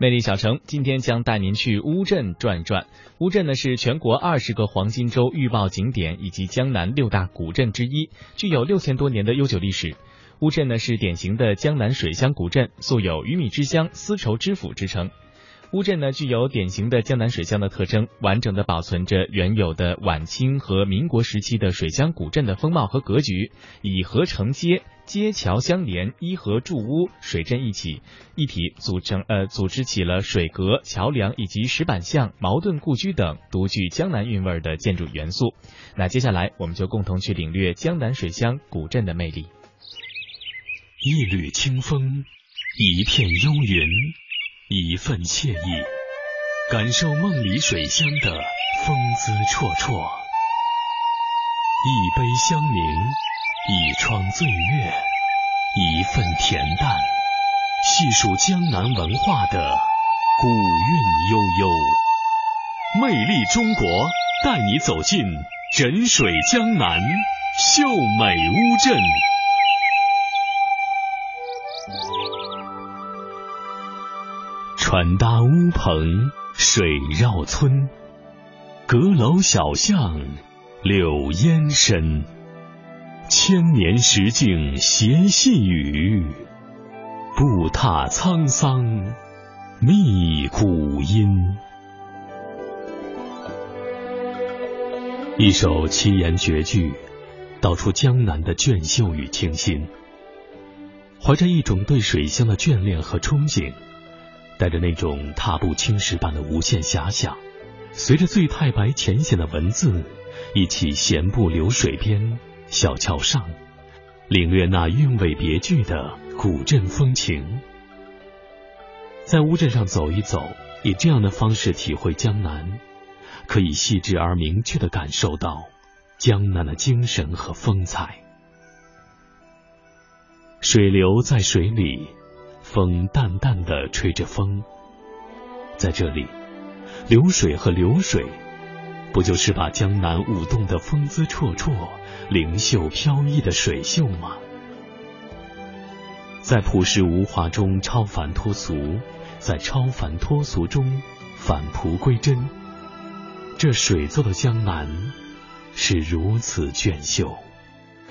魅力小城今天将带您去乌镇转转。乌镇呢是全国二十个黄金周预报景点以及江南六大古镇之一，具有六千多年的悠久历史。乌镇呢是典型的江南水乡古镇，素有“鱼米之乡”“丝绸之府”之称。乌镇呢具有典型的江南水乡的特征，完整的保存着原有的晚清和民国时期的水乡古镇的风貌和格局，以河城街、街桥相连、依河筑屋、水镇一起一体组成，呃，组织起了水阁、桥梁以及石板巷、茅盾故居等独具江南韵味的建筑元素。那接下来我们就共同去领略江南水乡古镇的魅力。一缕清风，一片幽云。一份惬意，感受梦里水乡的风姿绰绰；一杯香茗，一窗醉月，一份恬淡，细数江南文化的古韵悠悠。魅力中国，带你走进枕水江南，秀美乌镇。船搭乌篷水绕村，阁楼小巷柳烟深。千年石径斜细雨，步踏沧桑觅古音。一首七言绝句，道出江南的隽秀与清新。怀着一种对水乡的眷恋和憧憬。带着那种踏步青石般的无限遐想，随着醉太白浅显的文字，一起闲步流水边、小桥上，领略那韵味别具的古镇风情。在乌镇上走一走，以这样的方式体会江南，可以细致而明确的感受到江南的精神和风采。水流在水里。风淡淡的吹着风，在这里，流水和流水，不就是把江南舞动的风姿绰绰、灵秀飘逸的水秀吗？在朴实无华中超凡脱俗，在超凡脱俗中返璞归真，这水做的江南是如此隽秀。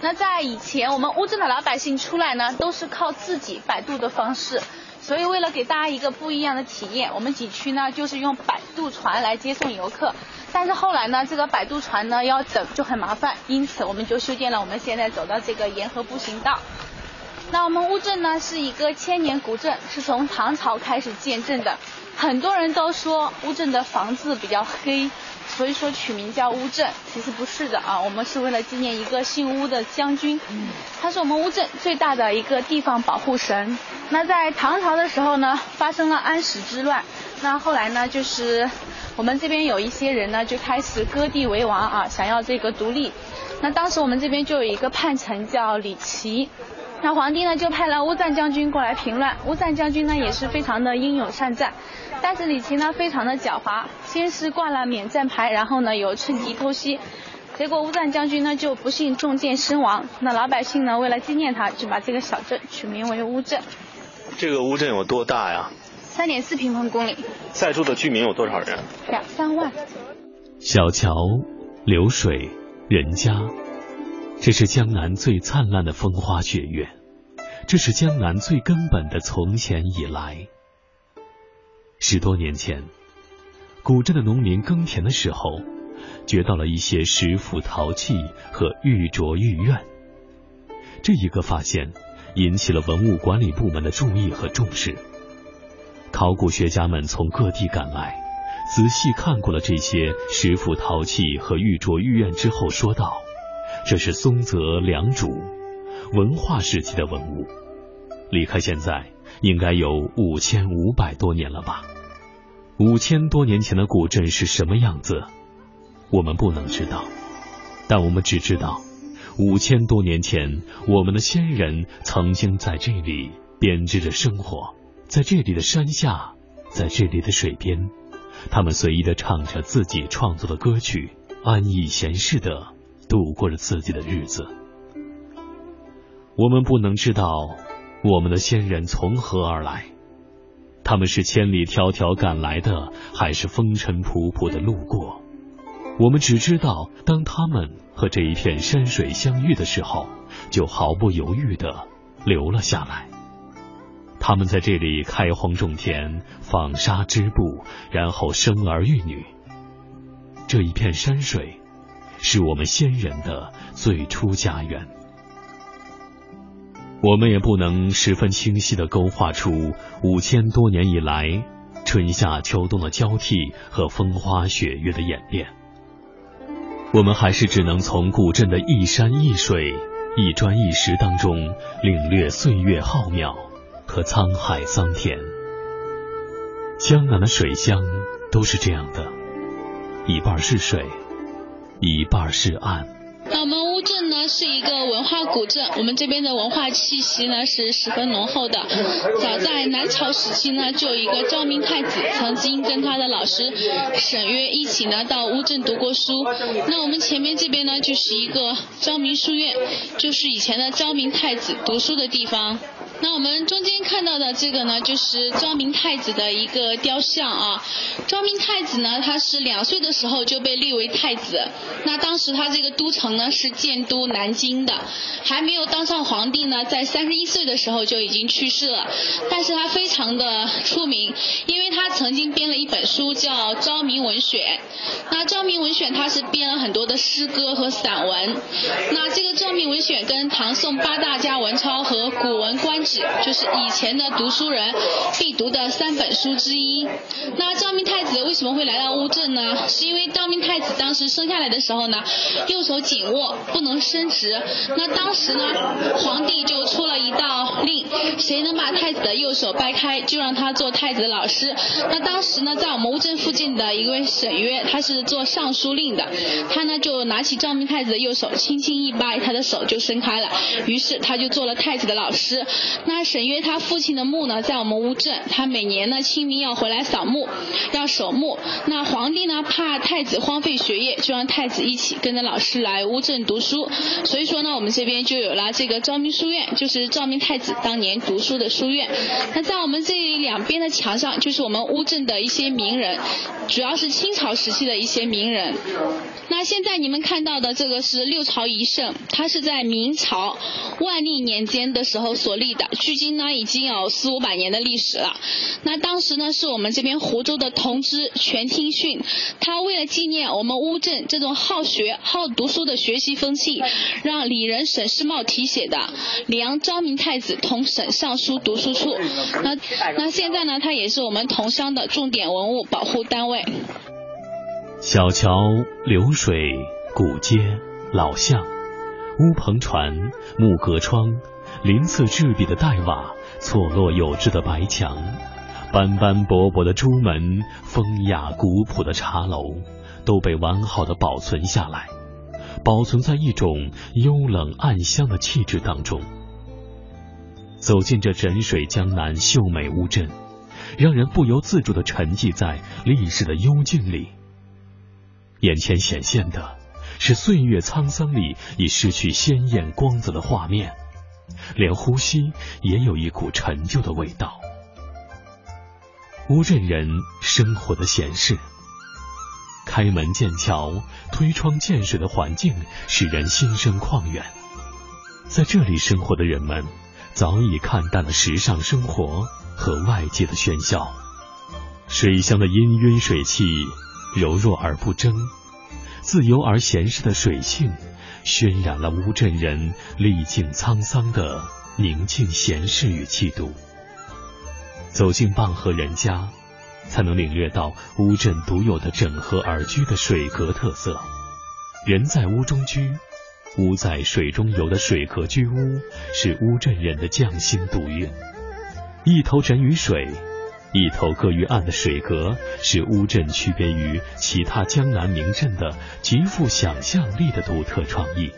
那在以前，我们乌镇的老百姓出来呢，都是靠自己摆渡的方式。所以为了给大家一个不一样的体验，我们景区呢就是用摆渡船来接送游客。但是后来呢，这个摆渡船呢要等就很麻烦，因此我们就修建了我们现在走到这个沿河步行道。那我们乌镇呢是一个千年古镇，是从唐朝开始建镇的。很多人都说乌镇的房子比较黑。所以说取名叫乌镇，其实不是的啊，我们是为了纪念一个姓乌的将军，他是我们乌镇最大的一个地方保护神。那在唐朝的时候呢，发生了安史之乱，那后来呢，就是我们这边有一些人呢就开始割地为王啊，想要这个独立。那当时我们这边就有一个叛臣叫李琦。那皇帝呢就派了乌赞将军过来平乱，乌赞将军呢也是非常的英勇善战，但是李琦呢非常的狡猾，先是挂了免战牌，然后呢又趁机偷袭，结果乌赞将军呢就不幸中箭身亡。那老百姓呢为了纪念他，就把这个小镇取名为乌镇。这个乌镇有多大呀？三点四平方公里。在住的居民有多少人？两三万。小桥流水人家。这是江南最灿烂的风花雪月，这是江南最根本的从前以来。十多年前，古镇的农民耕田的时候，掘到了一些石斧陶器和玉镯玉苑。这一个发现引起了文物管理部门的注意和重视。考古学家们从各地赶来，仔细看过了这些石斧陶器和玉镯玉苑之后，说道。这是松泽良渚文化时期的文物，离开现在应该有五千五百多年了吧？五千多年前的古镇是什么样子？我们不能知道，但我们只知道，五千多年前我们的先人曾经在这里编织着生活，在这里的山下，在这里的水边，他们随意的唱着自己创作的歌曲，安逸闲适的。度过了自己的日子，我们不能知道我们的先人从何而来，他们是千里迢迢赶来的，还是风尘仆仆的路过？我们只知道，当他们和这一片山水相遇的时候，就毫不犹豫的留了下来。他们在这里开荒种田，纺纱织布，然后生儿育女。这一片山水，是我们先人的最初家园。我们也不能十分清晰的勾画出五千多年以来春夏秋冬的交替和风花雪月的演变。我们还是只能从古镇的一山一水、一砖一石当中领略岁月浩渺和沧海桑田。江南的水乡都是这样的，一半是水，一半是岸。那我们乌镇呢是一个文化古镇，我们这边的文化气息呢是十分浓厚的。早在南朝时期呢，就有一个昭明太子曾经跟他的老师沈约一起呢到乌镇读过书。那我们前面这边呢就是一个昭明书院，就是以前的昭明太子读书的地方。那我们中间看到的这个呢，就是昭明太子的一个雕像啊。昭明太子呢，他是两岁的时候就被立为太子。那当时他这个都城呢是建都南京的，还没有当上皇帝呢，在三十一岁的时候就已经去世了。但是他非常的出名，因为他曾经编了一本书叫《昭明文选》。那《昭明文选》他是编了很多的诗歌和散文。那这个《昭明文选》跟唐宋八大家文钞和《古文观止》。就是以前的读书人必读的三本书之一。那昭明太子为什么会来到乌镇呢？是因为昭明太子当时生下来的时候呢，右手紧握，不能伸直。那当时呢，皇帝就出了一道令，谁能把太子的右手掰开，就让他做太子的老师。那当时呢，在我们乌镇附近的一位沈约，他是做尚书令的，他呢就拿起昭明太子的右手，轻轻一掰，他的手就伸开了。于是他就做了太子的老师。那沈约他父亲的墓呢，在我们乌镇，他每年呢清明要回来扫墓，要守墓。那皇帝呢怕太子荒废学业，就让太子一起跟着老师来乌镇读书。所以说呢，我们这边就有了这个昭明书院，就是昭明太子当年读书的书院。那在我们这两边的墙上，就是我们乌镇的一些名人，主要是清朝时期的一些名人。那现在你们看到的这个是六朝遗圣，它是在明朝万历年间的时候所立的。距今呢已经有四五百年的历史了。那当时呢是我们这边湖州的同知全听训，他为了纪念我们乌镇这种好学好读书的学习风气，让里人沈世茂题写的“梁昭明太子同省尚书读书处 ”。那那现在呢，它也是我们桐乡的重点文物保护单位。小桥流水、古街、老巷、乌篷船、木格窗。鳞次栉比的黛瓦，错落有致的白墙，斑斑驳驳的朱门，风雅古朴的茶楼，都被完好的保存下来，保存在一种幽冷暗香的气质当中。走进这枕水江南秀美乌镇，让人不由自主的沉寂在历史的幽静里。眼前显现的是岁月沧桑里已失去鲜艳光泽的画面。连呼吸也有一股陈旧的味道。乌镇人生活的闲适，开门见桥、推窗见水的环境使人心生旷远。在这里生活的人们，早已看淡了时尚生活和外界的喧嚣。水乡的氤氲水汽，柔弱而不争，自由而闲适的水性。渲染了乌镇人历尽沧桑的宁静闲适与气度。走进傍河人家，才能领略到乌镇独有的整河而居的水阁特色。人在屋中居，屋在水中游的水阁居屋，是乌镇人的匠心独运。一头枕于水，一头搁于岸的水阁，是乌镇区别于其他江南名镇的极富想象力的独特创意。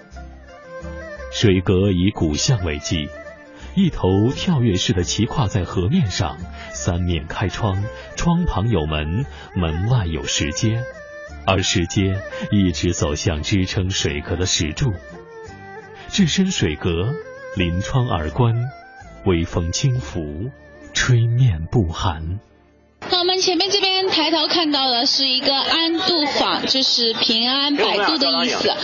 水阁以古巷为基，一头跳跃式的骑跨在河面上，三面开窗，窗旁有门，门外有石阶，而石阶一直走向支撑水阁的石柱。置身水阁，临窗而观，微风轻拂。吹面不寒。那我们前面这边抬头看到的是一个安度坊，就是平安百度的意思。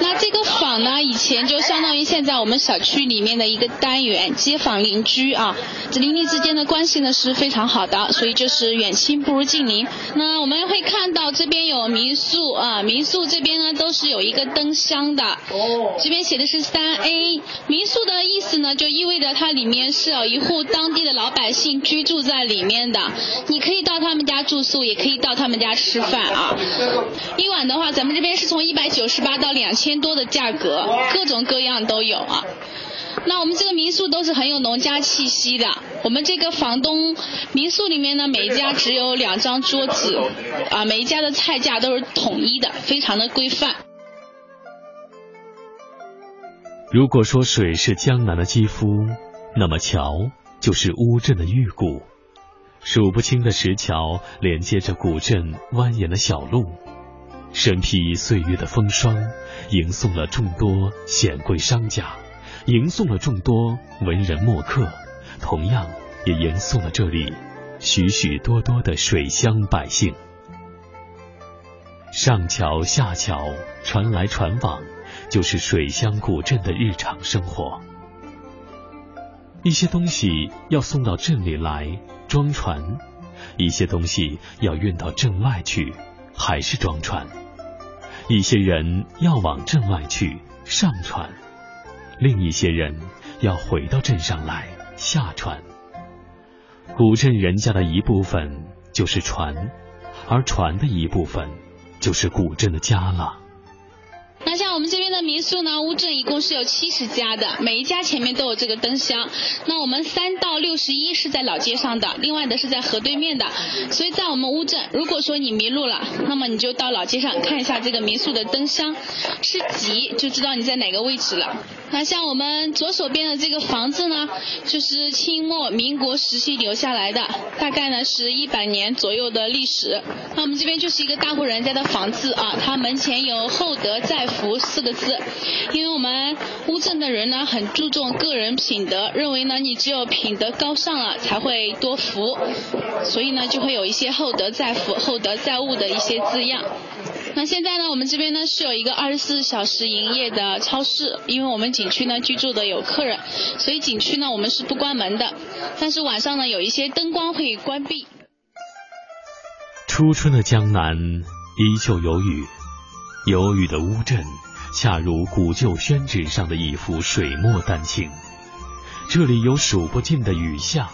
那这个坊呢，以前就相当于现在我们小区里面的一个单元，街坊邻居啊，这邻里之间的关系呢是非常好的，所以就是远亲不如近邻。那我们会看到这边有民宿啊，民宿这边呢都是有一个灯箱的。哦。这边写的是三 A，民宿的意思呢就意味着它里面是有一户当地的老百姓居住在里面的。你。可以到他们家住宿，也可以到他们家吃饭啊。一晚的话，咱们这边是从一百九十八到两千多的价格，各种各样都有啊。那我们这个民宿都是很有农家气息的。我们这个房东民宿里面呢，每一家只有两张桌子啊，每一家的菜价都是统一的，非常的规范。如果说水是江南的肌肤，那么桥就是乌镇的玉骨。数不清的石桥连接着古镇蜿蜒的小路，身披岁月的风霜，迎送了众多显贵商家，迎送了众多文人墨客，同样也迎送了这里许许多多的水乡百姓。上桥下桥，船来船往，就是水乡古镇的日常生活。一些东西要送到镇里来。装船，一些东西要运到镇外去，还是装船；一些人要往镇外去，上船；另一些人要回到镇上来，下船。古镇人家的一部分就是船，而船的一部分就是古镇的家了。那像我们这边的民宿呢，乌镇一共是有七十家的，每一家前面都有这个灯箱。那我们三到六十一是在老街上的，另外的是在河对面的。所以在我们乌镇，如果说你迷路了，那么你就到老街上看一下这个民宿的灯箱，是几就知道你在哪个位置了。那像我们左手边的这个房子呢，就是清末民国时期留下来的，大概呢是一百年左右的历史。那我们这边就是一个大户人家的房子啊，它门前有厚德载福四个字，因为我们乌镇的人呢很注重个人品德，认为呢你只有品德高尚了才会多福，所以呢就会有一些厚德载福、厚德载物的一些字样。那现在呢，我们这边呢是有一个二十四小时营业的超市，因为我们景区呢居住的有客人，所以景区呢我们是不关门的，但是晚上呢有一些灯光会关闭。初春的江南依旧有雨，有雨的乌镇恰如古旧宣纸上的一幅水墨丹青，这里有数不尽的雨巷，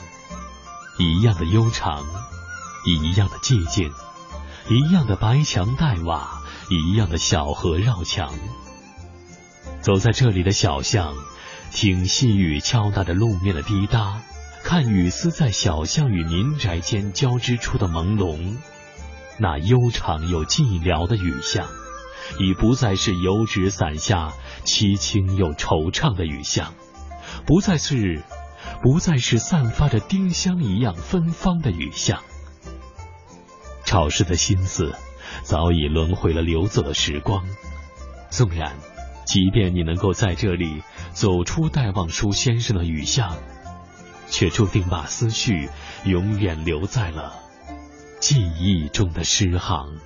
一样的悠长，一样的寂静。一样的白墙黛瓦，一样的小河绕墙。走在这里的小巷，听细雨敲打着路面的滴答，看雨丝在小巷与民宅间交织出的朦胧。那悠长又寂寥的雨巷，已不再是油纸伞下凄清又惆怅的雨巷，不再是，不再是散发着丁香一样芬芳的雨巷。潮湿的心思早已轮回了流走的时光，纵然，即便你能够在这里走出戴望舒先生的雨巷，却注定把思绪永远留在了记忆中的诗行。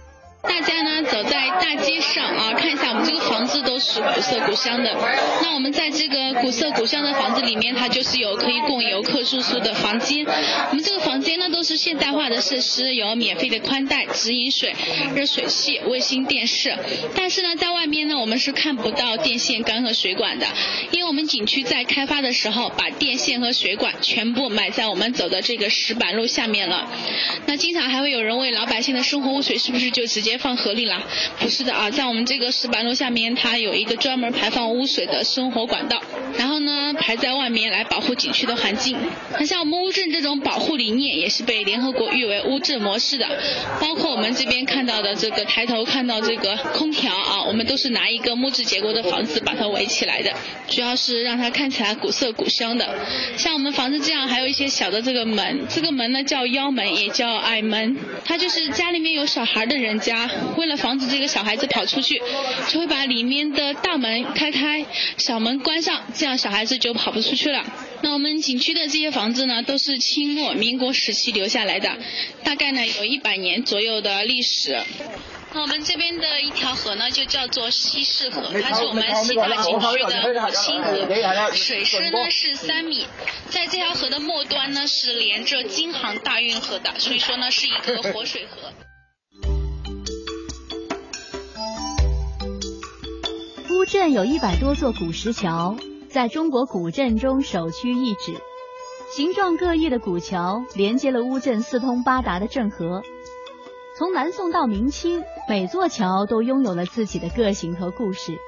大家呢走在大街上啊，看一下我们这个房子都是古色古香的。那我们在这个古色古香的房子里面，它就是有可以供游客住宿的房间。我们这个房间呢都是现代化的设施，有免费的宽带、直饮水、热水器、卫星电视。但是呢，在外面呢我们是看不到电线杆和水管的，因为我们景区在开发的时候把电线和水管全部埋在我们走的这个石板路下面了。那经常还会有人问老百姓的生活污水是不是就直接放河里了？不是的啊，在我们这个石板路下面，它有一个专门排放污水的生活管道，然后呢排在外面来保护景区的环境。那像我们乌镇这种保护理念，也是被联合国誉为乌镇模式的。包括我们这边看到的这个抬头看到这个空调啊，我们都是拿一个木质结构的房子把它围起来的，主要是让它看起来古色古香的。像我们房子这样，还有一些小的这个门，这个门呢叫腰门，也叫矮门，它就是家里面有小孩的人家。为了防止这个小孩子跑出去，就会把里面的大门开开，小门关上，这样小孩子就跑不出去了。那我们景区的这些房子呢，都是清末民国时期留下来的，大概呢有一百年左右的历史。那我们这边的一条河呢，就叫做西市河，它是我们西大景区的母亲河，水深呢是三米，在这条河的末端呢是连着京杭大运河的，所以说呢是一个活水河。乌镇有一百多座古石桥，在中国古镇中首屈一指，形状各异的古桥连接了乌镇四通八达的镇河。从南宋到明清，每座桥都拥有了自己的个性和故事。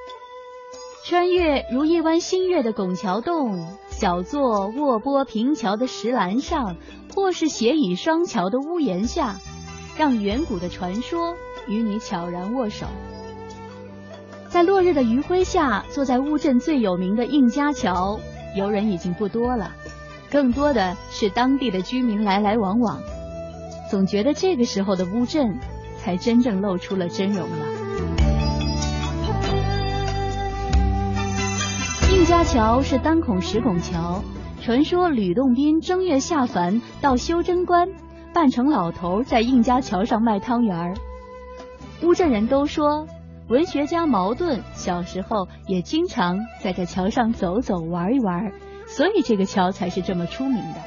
穿越如一弯新月的拱桥洞，小坐卧波平桥的石栏上，或是斜倚双桥的屋檐下，让远古的传说与你悄然握手。在落日的余晖下，坐在乌镇最有名的应家桥，游人已经不多了，更多的是当地的居民来来往往。总觉得这个时候的乌镇，才真正露出了真容了。应家桥是单孔石拱桥，传说吕洞宾正月下凡到修真观，扮成老头在应家桥上卖汤圆儿。乌镇人都说，文学家茅盾小时候也经常在这桥上走走玩一玩，所以这个桥才是这么出名的。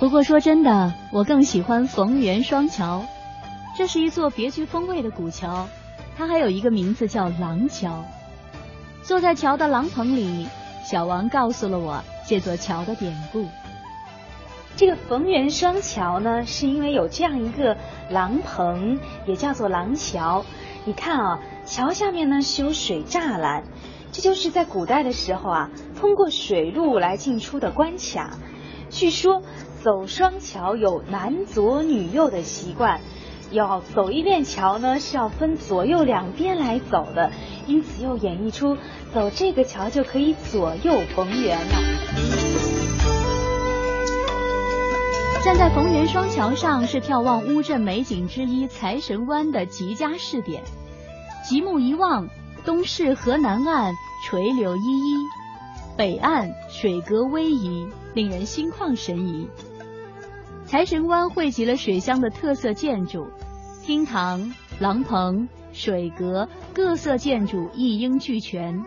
不过说真的，我更喜欢逢源双桥。这是一座别具风味的古桥，它还有一个名字叫廊桥。坐在桥的廊棚里，小王告诉了我这座桥的典故。这个逢源双桥呢，是因为有这样一个廊棚，也叫做廊桥。你看啊，桥下面呢是有水栅栏，这就是在古代的时候啊，通过水路来进出的关卡。据说。走双桥有男左女右的习惯，要走一遍桥呢是要分左右两边来走的，因此又演绎出走这个桥就可以左右逢源了。站在逢源双桥上是眺望乌镇美景之一财神湾的极佳视点，极目一望，东市河南岸垂柳依依，北岸水阁逶迤，令人心旷神怡。财神湾汇集了水乡的特色建筑，厅堂、廊棚、水阁，各色建筑一应俱全。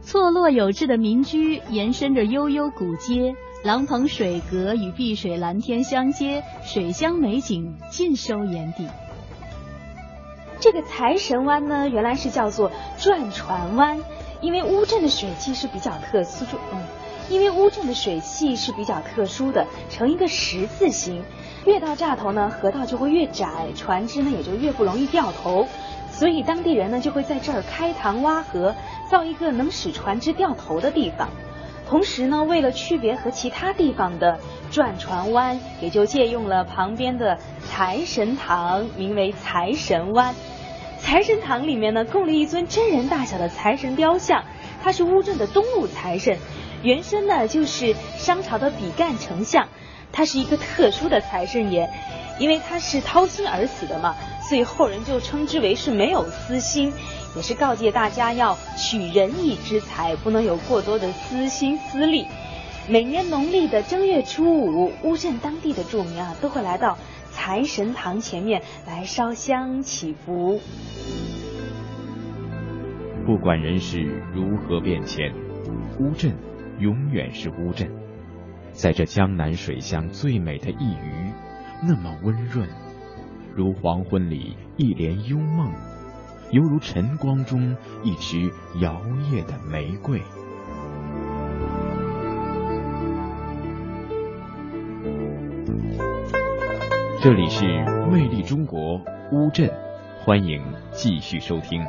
错落有致的民居延伸着悠悠古街，廊棚、水阁与碧水蓝天相接，水乡美景尽收眼底。这个财神湾呢，原来是叫做转船湾，因为乌镇的水汽是比较特殊，嗯。因为乌镇的水系是比较特殊的，呈一个十字形，越到这头呢，河道就会越窄，船只呢也就越不容易掉头，所以当地人呢就会在这儿开塘挖河，造一个能使船只掉头的地方。同时呢，为了区别和其他地方的转船湾，也就借用了旁边的财神堂，名为财神湾。财神堂里面呢，供了一尊真人大小的财神雕像，它是乌镇的东路财神。原身呢就是商朝的比干丞相，他是一个特殊的财神爷，因为他是掏心而死的嘛，所以后人就称之为是没有私心，也是告诫大家要取仁义之财，不能有过多的私心私利。每年农历的正月初五，乌镇当地的住民啊都会来到财神堂前面来烧香祈福。不管人事如何变迁，乌镇。永远是乌镇，在这江南水乡最美的一隅，那么温润，如黄昏里一帘幽梦，犹如晨光中一枝摇曳的玫瑰。这里是魅力中国乌镇，欢迎继续收听。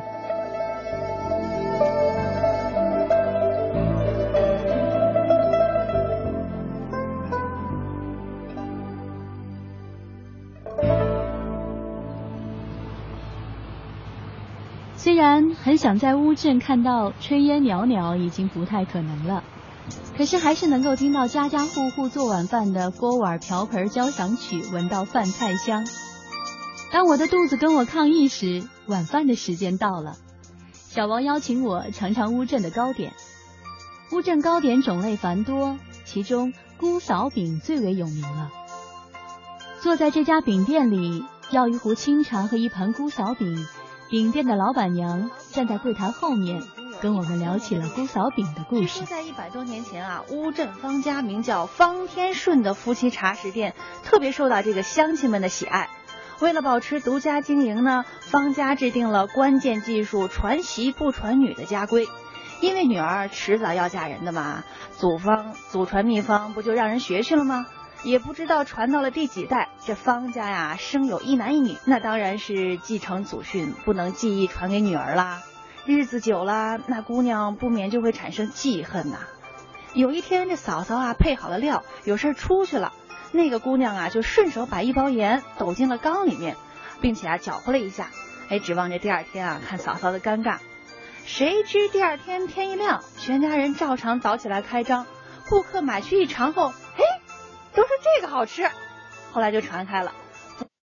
想在乌镇看到炊烟袅袅，已经不太可能了。可是还是能够听到家家户户做晚饭的锅碗瓢盆交响曲，闻到饭菜香。当我的肚子跟我抗议时，晚饭的时间到了。小王邀请我尝尝乌镇的糕点。乌镇糕点种类繁多，其中姑嫂饼最为有名了。坐在这家饼店里，要一壶清茶和一盘姑嫂饼，饼店的老板娘站在柜台后面，跟我们聊起了姑嫂饼的故事。在一百多年前啊，乌镇方家名叫方天顺的夫妻茶食店特别受到这个乡亲们的喜爱。为了保持独家经营呢，方家制定了关键技术传媳不传女的家规，因为女儿迟早要嫁人的嘛，祖方祖传秘方不就让人学去了吗？也不知道传到了第几代，这方家呀生有一男一女，那当然是继承祖训，不能记忆传给女儿啦。日子久了，那姑娘不免就会产生记恨呐。有一天，这嫂嫂啊配好了料，有事出去了，那个姑娘啊就顺手把一包盐抖进了缸里面，并且啊搅和了一下，哎，指望着第二天啊看嫂嫂的尴尬。谁知第二天天一亮，全家人照常早起来开张，顾客买去一尝后。都说这个好吃，后来就传开了。